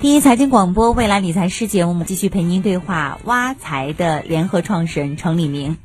第一财经广播未来理财师节目，我们继续陪您对话挖财的联合创始人程李明。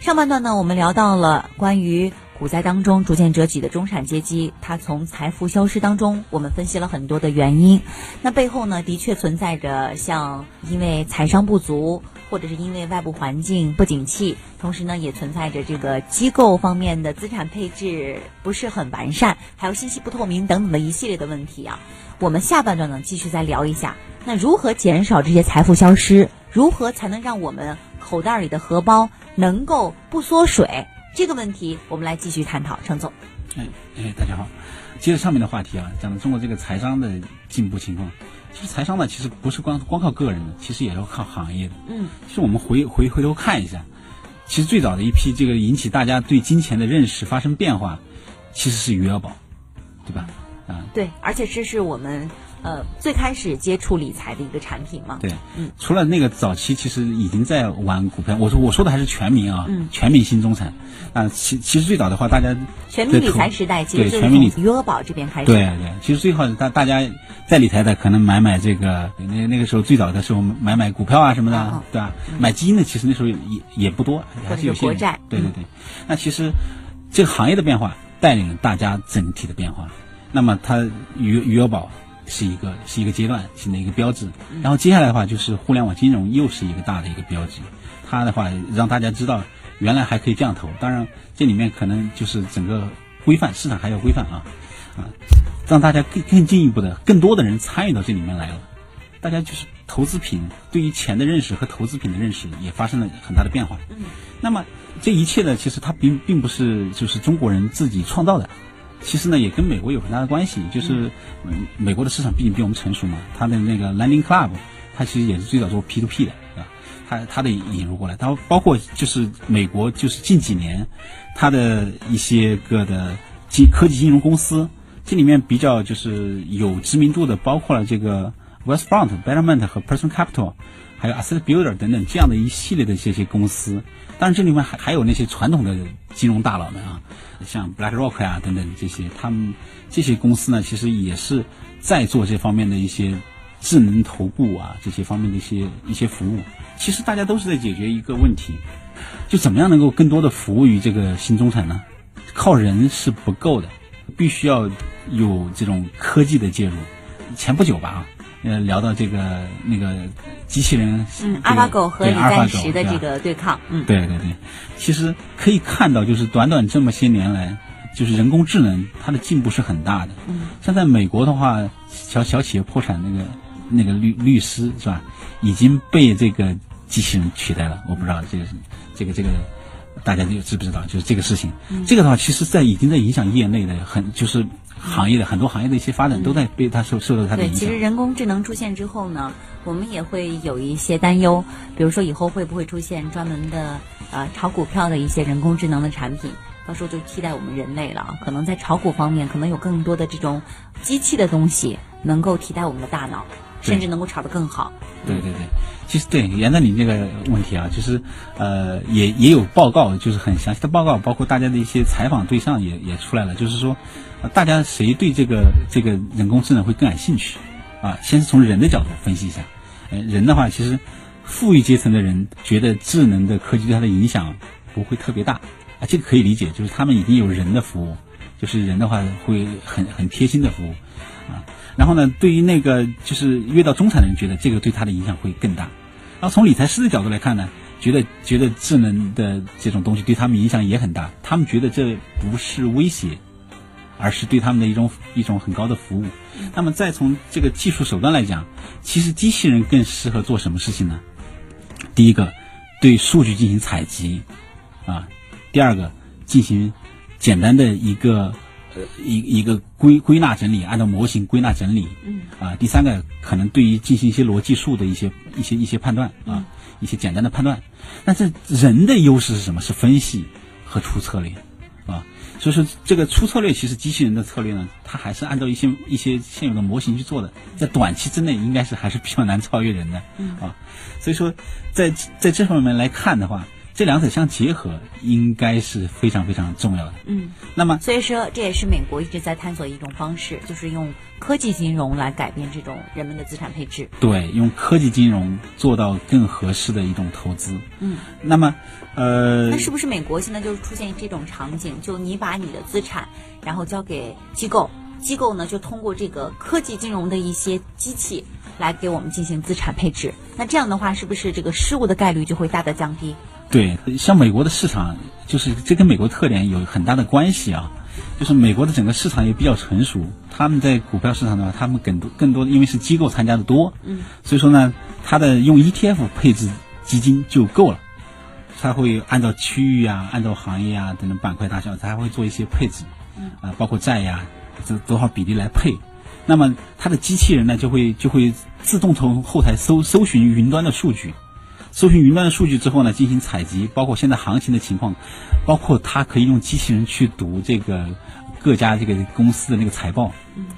上半段呢，我们聊到了关于股灾当中逐渐折戟的中产阶级，它从财富消失当中，我们分析了很多的原因。那背后呢，的确存在着像因为财商不足，或者是因为外部环境不景气，同时呢，也存在着这个机构方面的资产配置不是很完善，还有信息不透明等等的一系列的问题啊。我们下半段呢，继续再聊一下，那如何减少这些财富消失？如何才能让我们口袋里的荷包能够不缩水？这个问题，我们来继续探讨。程总，哎哎，大家好，接着上面的话题啊，讲的中国这个财商的进步情况。其实财商呢，其实不是光光靠个人的，其实也要靠行业的。嗯，其实我们回回回头看一下，其实最早的一批这个引起大家对金钱的认识发生变化，其实是余额宝，对吧？啊，对，而且这是我们呃最开始接触理财的一个产品嘛。对，嗯，除了那个早期，其实已经在玩股票。我说我说的还是全民啊，嗯全民新中产。啊，其其实最早的话，大家全民理财时代其实就是对全民理从余额宝这边开始。对对，其实最好大大家在理财的可能买买这个那那个时候最早的时候买买股票啊什么的，对吧？买基金的其实那时候也也不多，还是有些国债对对对，那其实这个行业的变化带领了大家整体的变化。那么它余余额宝是一个是一个阶段性的一个标志，然后接下来的话就是互联网金融又是一个大的一个标志。它的话让大家知道原来还可以这样投，当然这里面可能就是整个规范市场还要规范啊啊，让大家更更进一步的更多的人参与到这里面来了。大家就是投资品对于钱的认识和投资品的认识也发生了很大的变化。嗯，那么这一切呢，其实它并并不是就是中国人自己创造的，其实呢也跟美国有很大的关系。就是嗯，美国的市场毕竟比我们成熟嘛，它的那个 Lending Club，它其实也是最早做 P to P 的，对吧？它它的引入过来，它包括就是美国就是近几年它的一些个的金科技金融公司，这里面比较就是有知名度的，包括了这个 Westfront、Betterment 和 Person Capital，还有 Asset Builder 等等这样的一系列的这些公司。当然，这里面还还有那些传统的金融大佬们啊，像 BlackRock 啊等等这些，他们这些公司呢，其实也是在做这方面的一些智能头部啊这些方面的一些一些服务。其实大家都是在解决一个问题，就怎么样能够更多的服务于这个新中产呢？靠人是不够的，必须要有这种科技的介入。前不久吧啊，呃，聊到这个那个机器人，嗯，这个阿巴狗和李在石的这个对抗，嗯，对对对，其实可以看到，就是短短这么些年来，就是人工智能它的进步是很大的。嗯，像在美国的话，小小企业破产那个那个律律师是吧，已经被这个机器人取代了。我不知道这个是这个这个大家就知不知道？就是这个事情，嗯这个的话，其实在已经在影响业内的很就是行业的很多行业的一些发展都在被它受受到它的对，影响其实。人工智能出现之后呢，我们也会有一些担忧，比如说以后会不会出现专门的呃炒股票的一些人工智能的产品，到时候就替代我们人类了啊。可能在炒股方面，可能有更多的这种机器的东西能够替代我们的大脑，对甚至能够炒得更好。对对对，其实对沿着你这个问题啊，就是呃也也有报告，就是很详细的报告，包括大家的一些采访对象也也出来了，就是说、呃大家谁对这个这个人工智能会更感兴趣啊？先是从人的角度分析一下，呃人的话，其实富裕阶层的人觉得智能的科技对他的影响不会特别大啊，这个可以理解，就是他们已经有人的服务，就是人的话会很很贴心的服务啊。然后呢，对于那个就是越到中产的人，觉得这个对他的影响会更大。然后从理财师的角度来看呢，觉得觉得智能的这种东西对他们影响也很大，他们觉得这不是威胁，而是对他们的一种一种很高的服务。那么再从这个技术手段来讲，其实机器人更适合做什么事情呢？第一个，对数据进行采集，啊，第二个进行简单的一个一一个归归纳整理，按照模型归纳整理，嗯，啊，第三个可能对于进行一些逻辑数的一些一些一些判断啊，一些简单的判断。但是人的优势是什么？是分析和出策略，啊，所以说这个出策略其实机器人的策略呢，它还是按照一些一些现有的模型去做的，在短期之内应该是还是比较难超越人的，啊，所以说在在这方面来看的话，这两者相结合，应该是非常非常重要的。嗯，那么所以说这也是美国一直在探索一种方式，就是用科技金融来改变这种人们的资产配置。对，用科技金融做到更合适的一种投资。嗯，那么呃，那是不是美国现在就是出现这种场景？就你把你的资产，然后交给机构，机构呢就通过这个科技金融的一些机器来给我们进行资产配置。那这样的话，是不是这个失误的概率就会大大降低？对，像美国的市场，就是这跟美国特点有很大的关系啊。就是美国的整个市场也比较成熟，他们在股票市场的话，他们更多更多的因为是机构参加的多，嗯，所以说呢，它的用 ETF 配置基金就够了，它会按照区域啊、按照行业啊等等板块大小，它还会做一些配置，嗯，啊，包括债呀，这多少比例来配。那么它的机器人呢，就会就会自动从后台搜搜寻云端的数据。搜寻云端的数据之后呢，进行采集，包括现在行情的情况，包括它可以用机器人去读这个各家这个公司的那个财报，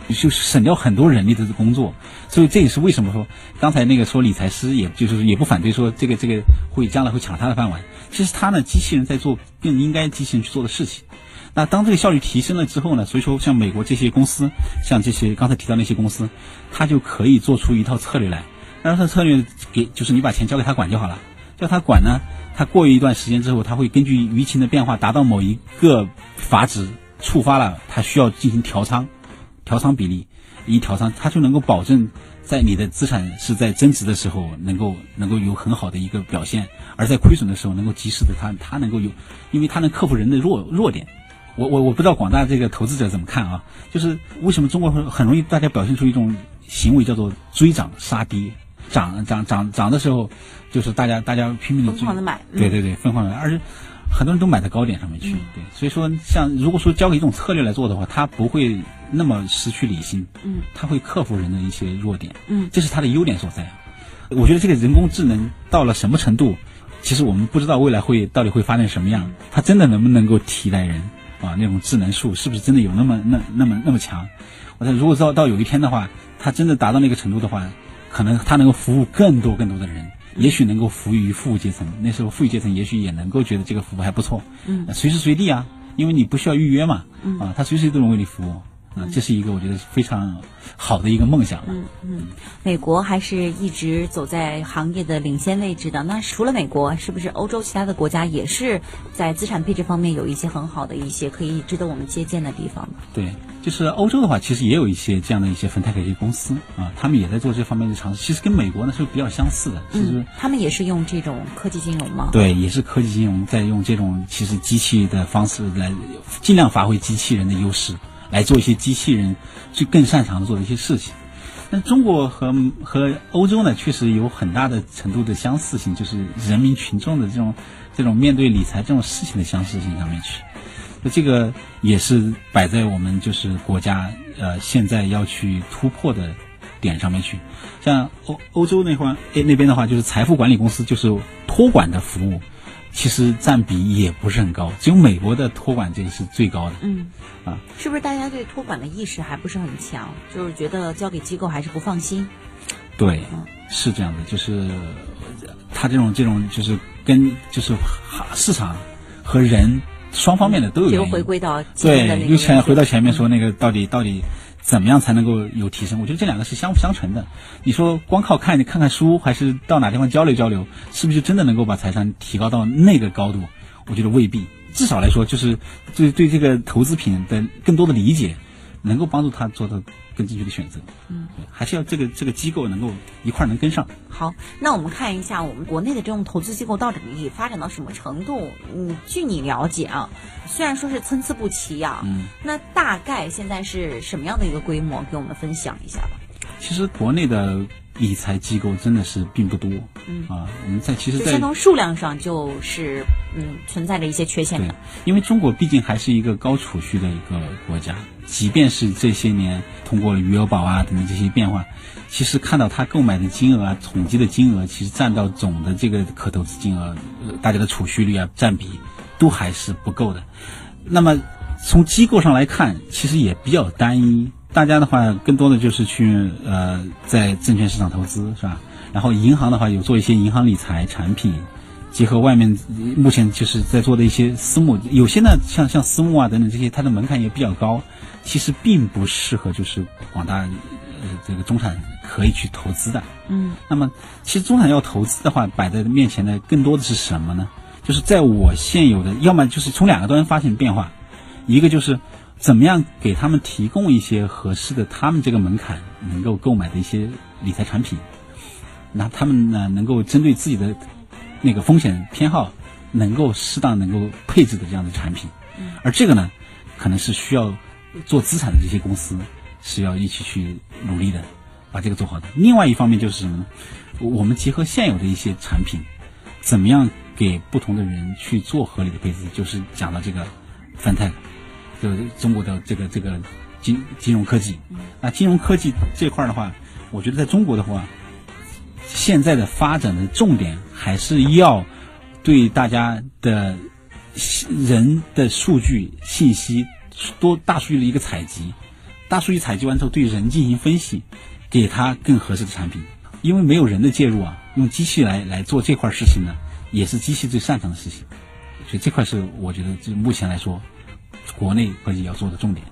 就是省掉很多人力的工作。所以这也是为什么说刚才那个说理财师，也就是也不反对说这个这个会将来会抢他的饭碗。其实他呢，机器人在做更应该机器人去做的事情。那当这个效率提升了之后呢，所以说像美国这些公司，像这些刚才提到那些公司，它就可以做出一套策略来。但是他策略给就是你把钱交给他管就好了，叫他管呢，他过一段时间之后，他会根据舆情的变化达到某一个阀值触发了，他需要进行调仓，调仓比例一调仓，他就能够保证在你的资产是在增值的时候能够能够有很好的一个表现，而在亏损的时候能够及时的他他能够有，因为他能克服人的弱弱点。我我我不知道广大这个投资者怎么看啊？就是为什么中国会很容易大家表现出一种行为叫做追涨杀跌。涨涨涨涨的时候，就是大家大家拼命的疯狂的买，对对对，疯狂的，而且很多人都买在高点上面去，对，所以说像如果说交给一种策略来做的话，它不会那么失去理性，嗯，它会克服人的一些弱点，嗯，这是它的优点所在。我觉得这个人工智能到了什么程度，其实我们不知道未来会到底会发生什么样，它真的能不能够替代人啊？那种智能树是不是真的有那么那那么那么强？我说如果到到有一天的话，它真的达到那个程度的话。可能他能够服务更多更多的人，也许能够服务于富裕阶层。那时候富裕阶层也许也能够觉得这个服务还不错，嗯，随时随地啊，因为你不需要预约嘛，嗯，啊，他随时都能为你服务，啊，这是一个我觉得非常好的一个梦想。嗯嗯，美国还是一直走在行业的领先位置的。那除了美国，是不是欧洲其他的国家也是在资产配置方面有一些很好的一些可以值得我们借鉴的地方呢？对。就是欧洲的话，其实也有一些这样的一些分泰克一些公司啊，他们也在做这方面的尝试。其实跟美国呢是比较相似的。其实他们也是用这种科技金融吗？对，也是科技金融，在用这种其实机器的方式来尽量发挥机器人的优势，来做一些机器人去更擅长做的一些事情。那中国和和欧洲呢，确实有很大的程度的相似性，就是人民群众的这种这种面对理财这种事情的相似性上面去。那这个也是摆在我们就是国家呃现在要去突破的点上面去，像欧欧洲那块诶那边的话，就是财富管理公司就是托管的服务，其实占比也不是很高，只有美国的托管这个是最高的。嗯，啊，是不是大家对托管的意识还不是很强？就是觉得交给机构还是不放心？对，是这样的，就是他这种这种就是跟就是市场和人。双方面的都有，又回归到对，又前回到前面说那个到底到底怎么样才能够有提升？我觉得这两个是相辅相成的。你说光靠看看看书，还是到哪地方交流交流，是不是就真的能够把财商提高到那个高度？我觉得未必。至少来说，就是对对这个投资品的更多的理解。能够帮助他做的更正确的选择，嗯，还是要这个这个机构能够一块儿能跟上。好，那我们看一下我们国内的这种投资机构到底发展到什么程度？嗯，据你了解啊，虽然说是参差不齐啊，嗯，那大概现在是什么样的一个规模？给我们分享一下吧。其实国内的。理财机构真的是并不多，嗯啊，我们在其实，在从数量上就是嗯存在着一些缺陷的。因为中国毕竟还是一个高储蓄的一个国家，即便是这些年通过了余额宝啊等等这些变化，其实看到他购买的金额啊，统计的金额，其实占到总的这个可投资金额，大家的储蓄率啊占比都还是不够的。那么从机构上来看，其实也比较单一。大家的话，更多的就是去呃，在证券市场投资，是吧？然后银行的话，有做一些银行理财产品，结合外面目前就是在做的一些私募，有些呢像像私募啊等等这些，它的门槛也比较高，其实并不适合就是广大呃这个中产可以去投资的。嗯那么其实中产要投资的话，摆在面前的更多的是什么呢？就是在我现有的，要么就是从两个端发生变化，一个就是怎么样给他们提供一些合适的他们这个门槛能够购买的一些理财产品，那他们呢能够针对自己的那个风险偏好，能够适当能够配置的这样的产品，而这个呢，可能是需要做资产的这些公司是要一起去努力的，把这个做好的。另外一方面就是什么呢？我们结合现有的一些产品，怎么样给不同的人去做合理的配置，就是讲到这个 fintech，就是中国的这个这个金金融科技。那金融科技这块儿的话，我觉得在中国的话，现在的发展的重点还是要对大家的人的数据信息多大数据的一个采集，大数据采集完之后对人进行分析，给他更合适的产品。因为没有人的介入啊，用机器来来做这块事情呢，也是机器最擅长的事情。所以这块是我觉得就目前来说，国内科技要做的重点。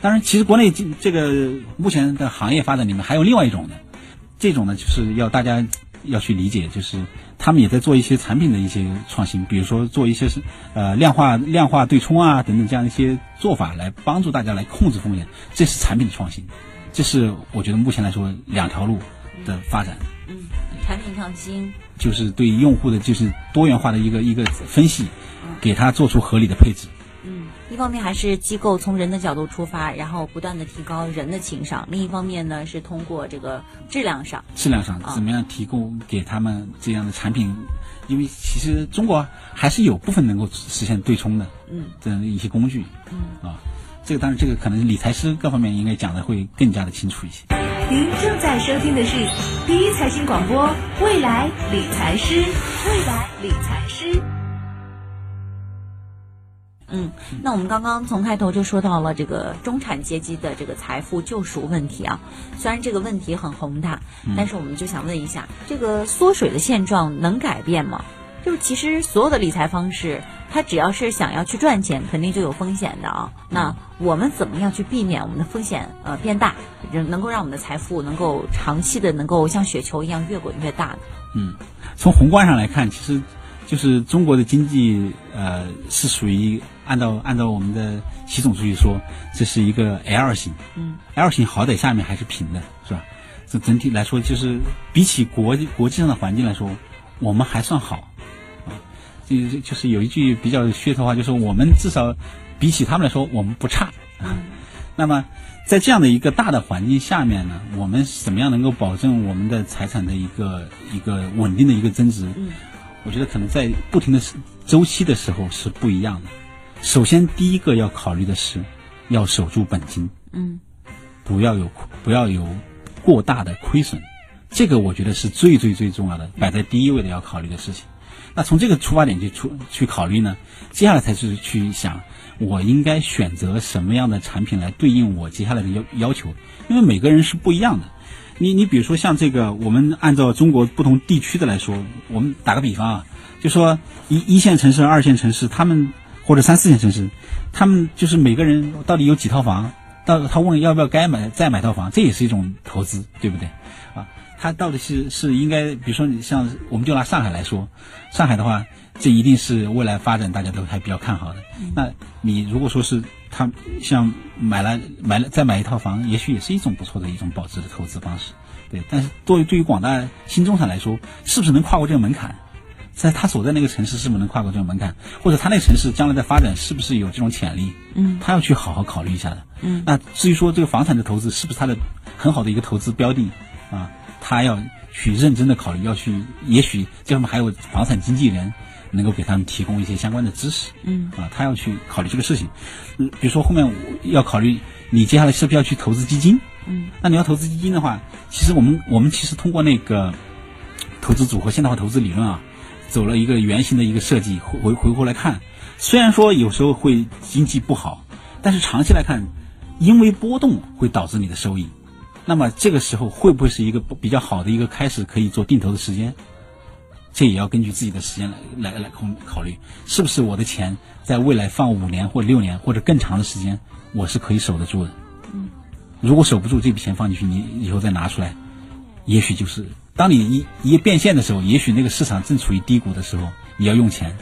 当然，其实国内这这个目前的行业发展里面还有另外一种的，这种呢就是要大家要去理解，就是他们也在做一些产品的一些创新，比如说做一些是呃量化量化对冲啊等等这样一些做法，来帮助大家来控制风险，这是产品的创新。这是我觉得目前来说两条路的发展，嗯，产品创新，就是对用户的就是多元化的一个一个分析，给他做出合理的配置。嗯，一方面还是机构从人的角度出发，然后不断的提高人的情商；另一方面呢，是通过这个质量上，质量上啊怎么样提供给他们这样的产品？因为其实中国还是有部分能够实现对冲的嗯这样的一些工具嗯。啊。这个当然，这个可能理财师各方面应该讲的会更加的清楚一些。您正在收听的是第一财经广播未来理财师，未来理财师。嗯，那我们刚刚从开头就说到了这个中产阶级的这个财富救赎问题啊。虽然这个问题很宏大，但是我们就想问一下，这个缩水的现状能改变吗？就是其实所有的理财方式，它只要是想要去赚钱，肯定就有风险的啊。那我们怎么样去避免我们的风险呃变大，能能够让我们的财富能够长期的能够像雪球一样越滚越大呢？嗯，从宏观上来看，其实就是中国的经济呃是属于按照按照我们的习总书记说，这是一个 L 型。嗯 L 型好歹下面还是平的，是吧？这整体来说，就是比起国际国际上的环境来说，我们还算好啊。就就就是有一句比较噱头话，就是我们至少比起他们来说，我们不差啊。那么在这样的一个大的环境下面呢，我们怎么样能够保证我们的财产的一个一个稳定的一个增值？嗯我觉得可能在不停的周期的时候是不一样的。首先，第一个要考虑的是要守住本金。嗯不要有不要有过大的亏损，这个我觉得是最最最重要的，摆在第一位的要考虑的事情。那从这个出发点去出去考虑呢，接下来才是去想我应该选择什么样的产品来对应我接下来的要要求，因为每个人是不一样的。你你比如说像这个，我们按照中国不同地区的来说，我们打个比方啊，就说一一线城市、二线城市，他们或者三四线城市，他们就是每个人到底有几套房，到他问要不要该买再买套房，这也是一种投资，对不对？啊，他到底是是应该，比如说你像我们就拿上海来说，上海的话，这一定是未来发展大家都还比较看好的。那你如果说是他像买了买了再买一套房，也许也是一种不错的一种保值的投资方式，对。但是对于对于广大新中产来说，是不是能跨过这个门槛？在他所在那个城市是不是能跨过这个门槛，或者他那个城市将来的发展是不是有这种潜力？嗯他要去好好考虑一下的。嗯那至于说这个房产的投资是不是他的很好的一个投资标的啊，他要去认真的考虑，要去，也许这方面还有房产经纪人能够给他们提供一些相关的知识。嗯啊，他要去考虑这个事情。嗯，比如说后面要考虑你接下来是不是要去投资基金？嗯那你要投资基金的话，其实我们我们其实通过那个投资组合现代化投资理论啊，走了一个圆形的一个设计，回回回过来看，虽然说有时候会经济不好，但是长期来看，因为波动会导致你的收益。那么这个时候会不会是一个比较好的一个开始可以做定投的时间？这也要根据自己的时间来来来考考虑，是不是我的钱在未来放五年或六年或者更长的时间，我是可以守得住的。嗯，如果守不住这笔钱放进去，你以后再拿出来，也许就是当你一一变现的时候，也许那个市场正处于低谷的时候，你要用钱，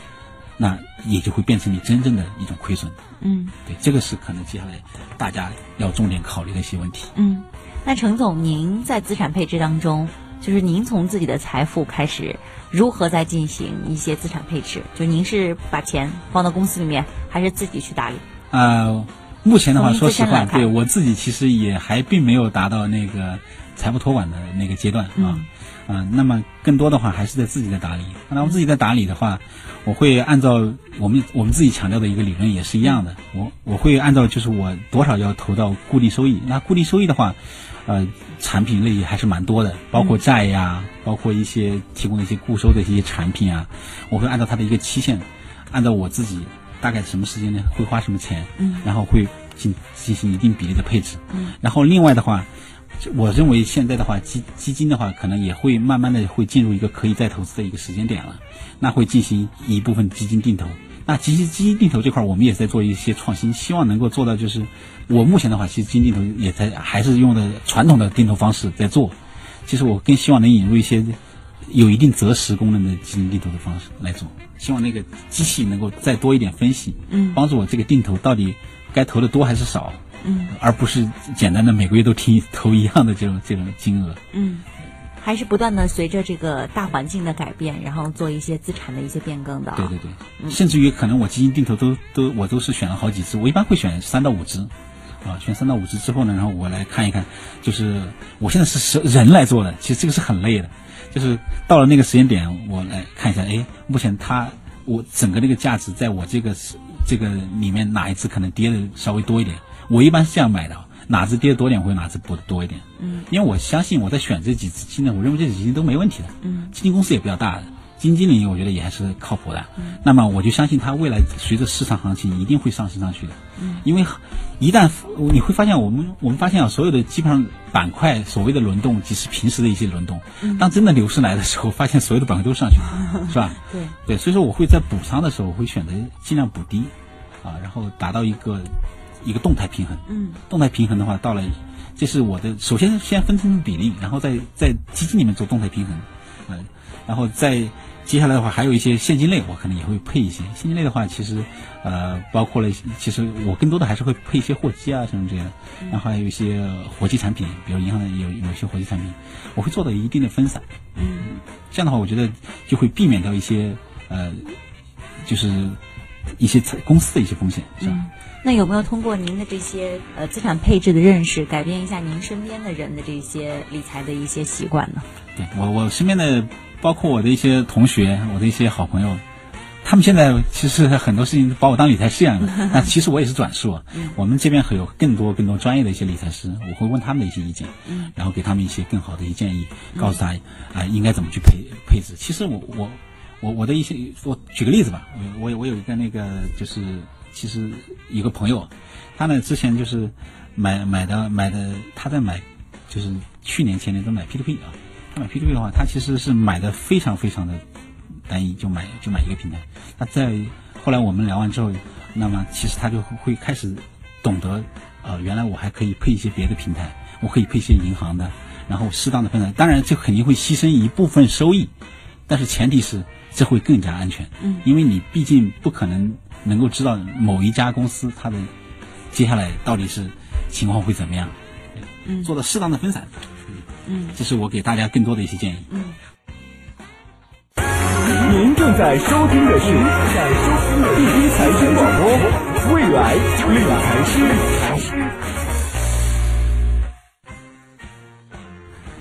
那也就会变成你真正的一种亏损。嗯对，这个是可能接下来大家要重点考虑的一些问题。嗯，那程总，您在资产配置当中，就是您从自己的财富开始，如何在进行一些资产配置？就您是把钱放到公司里面，还是自己去打理？呃，目前的话，说实话，对我自己其实也还并没有达到那个财富托管的那个阶段啊。嗯啊、那么更多的话还是在自己在打理。那我自己在打理的话，我会按照我们我们自己强调的一个理论也是一样的。我我会按照就是我多少要投到固定收益。那固定收益的话，呃，产品类还是蛮多的，包括债呀，包括一些提供的一些固收的一些产品啊，我会按照它的一个期限，按照我自己大概什么时间呢会花什么钱，嗯然后会进进行一定比例的配置，嗯，然后另外的话，我认为现在的话，基基金的话，可能也会慢慢的会进入一个可以再投资的一个时间点了，那会进行一部分基金定投。那基金基金定投这块，我们也在做一些创新，希望能够做到就是，我目前的话，其实基金定投也在还是用的传统的定投方式在做。其实我更希望能引入一些有一定择时功能的基金定投的方式来做，希望那个机器能够再多一点分析，嗯帮助我这个定投到底该投的多还是少，嗯而不是简单的每个月都提投一样的这种这种金额。嗯，还是不断的随着这个大环境的改变，然后做一些资产的一些变更的、啊。对对对，甚至于可能我基金定投都都我都是选了好几只，我一般会选三到五只，啊，选三到五只之后呢，然后我来看一看，就是我现在是是人来做的，其实这个是很累的，就是到了那个时间点，我来看一下，哎，目前它我整个那个价值在我这个这个里面哪一只可能跌的稍微多一点，我一般是这样买的，哪只跌的多点，或者哪只补的多一点，嗯，因为我相信我在选这几只基金呢，我认为这几只基金都没问题的，嗯基金公司也比较大的，基金经理我觉得也还是靠谱的。嗯那么我就相信它未来随着市场行情一定会上升上去的。嗯，因为一旦你会发现，我们我们发现啊，所有的基本上板块所谓的轮动，即是平时的一些轮动。当真的牛市来的时候，发现所有的板块都上去了，是吧？对，对，所以说我会在补仓的时候，我会选择尽量补低，啊，然后达到一个一个动态平衡。嗯。动态平衡的话，到了，这是我的首先先分成比例，然后在在基金里面做动态平衡，呃，然后在接下来的话，还有一些现金类，我可能也会配一些。现金类的话，其实呃包括了，其实我更多的还是会配一些货基啊什么这样，然后还有一些活期产品，比如银行的有有一些活期产品，我会做到一定的分散，嗯。这样的话，我觉得就会避免掉一些呃，就是一些公司的一些风险，是吧？嗯。那有没有通过您的这些呃资产配置的认识，改变一下您身边的人的这些理财的一些习惯呢？对我我身边的，包括我的一些同学，我的一些好朋友，他们现在其实很多事情把我当理财师一样的。那其实我也是转述，我们这边还有更多更多专业的一些理财师，我会问他们的一些意见，嗯然后给他们一些更好的一些建议，告诉他啊、应该怎么去配配置。其实我我我我的一些，我举个例子吧，我我我有一个那个就是其实一个朋友，他呢之前就是买买的买的他在买，就是去年前年都买 P to P 啊。他买 P2P 的话，他其实是买的非常非常的单一，就买就买一个平台。那在后来我们聊完之后，那么其实他就会开始懂得，呃，原来我还可以配一些别的平台，我可以配一些银行的，然后适当的分散。当然，这肯定会牺牲一部分收益，但是前提是这会更加安全。嗯因为你毕竟不可能能够知道某一家公司它的接下来到底是情况会怎么样，嗯做到适当的分散。嗯这是我给大家更多的一些建议。嗯。您正在收听的是在收听的第一财经广播，未来理财师。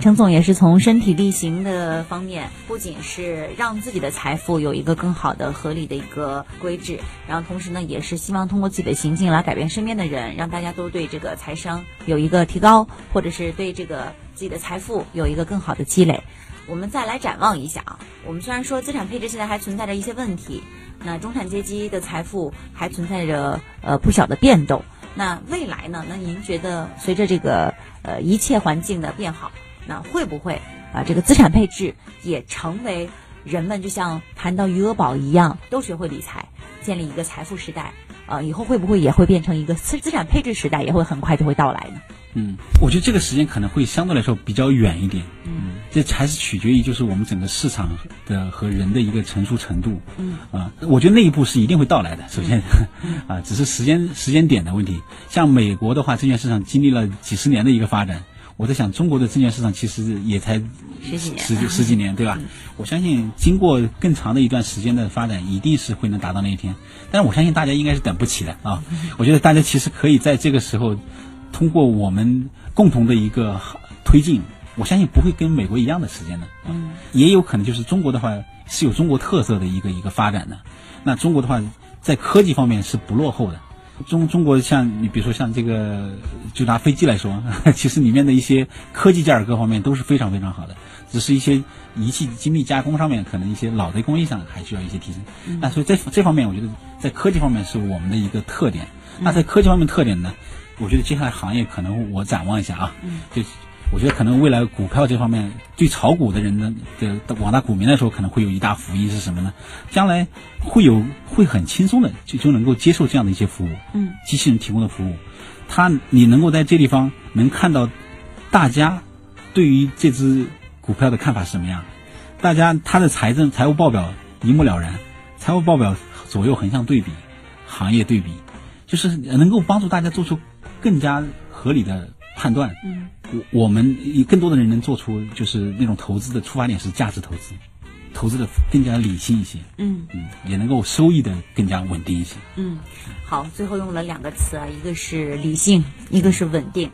程总也是从身体力行的方面，不仅是让自己的财富有一个更好的、合理的一个规制，然后同时呢，也是希望通过自己的行径来改变身边的人，让大家都对这个财商有一个提高，或者是对这个自己的财富有一个更好的积累。我们再来展望一下啊，我们虽然说资产配置现在还存在着一些问题，那中产阶级的财富还存在着呃不小的变动。那未来呢？那您觉得随着这个呃一切环境的变好，那会不会啊、这个资产配置也成为人们就像谈到余额宝一样，都学会理财，建立一个财富时代。呃，以后会不会也会变成一个资资产配置时代，也会很快就会到来呢？嗯，我觉得这个时间可能会相对来说比较远一点。嗯，这还是取决于就是我们整个市场的和人的一个成熟程度。嗯，啊，我觉得那一步是一定会到来的。首先，啊，只是时间时间点的问题。像美国的话，证券市场经历了几十年的一个发展。我在想，中国的证券市场其实也才十几年，十十几年，对吧？我相信经过更长的一段时间的发展，一定是会能达到那一天。但是我相信大家应该是等不起的啊！我觉得大家其实可以在这个时候，通过我们共同的一个推进，我相信不会跟美国一样的时间的。嗯，也有可能就是中国的话是有中国特色的一个一个发展的。那中国的话，在科技方面是不落后的。中中国像你比如说像这个，就拿飞机来说，其实里面的一些科技件儿各方面都是非常非常好的，只是一些仪器精密加工上面可能一些老的工艺上还需要一些提升。那所以这这方面，我觉得在科技方面是我们的一个特点。那在科技方面特点呢，我觉得接下来行业可能我展望一下啊，就。我觉得可能未来股票这方面对炒股的人呢的广大股民来说，可能会有一大福音是什么呢？将来会有会很轻松的就就能够接受这样的一些服务，嗯，机器人提供的服务，它你能够在这地方能看到大家对于这只股票的看法是什么样，大家他的财政财务报表一目了然，财务报表左右横向对比，行业对比，就是能够帮助大家做出更加合理的判断，嗯。我我们更多的人能做出就是那种投资的出发点是价值投资，投资的更加理性一些，嗯嗯，也能够收益的更加稳定一些。嗯，好，最后用了两个词啊，一个是理性，一个是稳定。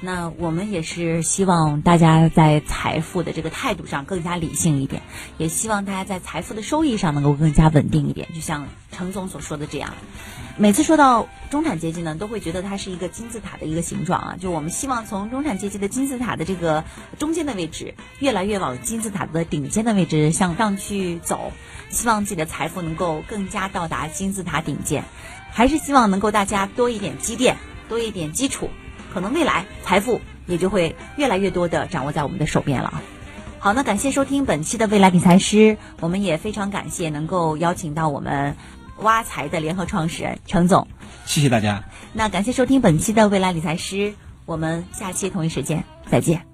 那我们也是希望大家在财富的这个态度上更加理性一点，也希望大家在财富的收益上能够更加稳定一点。就像程总所说的这样，每次说到中产阶级呢，都会觉得它是一个金字塔的一个形状啊。就我们希望从中产阶级的金字塔的这个中间的位置，越来越往金字塔的顶尖的位置向上去走，希望自己的财富能够更加到达金字塔顶尖，还是希望能够大家多一点积淀，多一点基础。可能未来财富也就会越来越多的掌握在我们的手边了啊！好，那感谢收听本期的未来理财师，我们也非常感谢能够邀请到我们挖财的联合创始人程总，谢谢大家。那感谢收听本期的未来理财师，我们下期同一时间再见。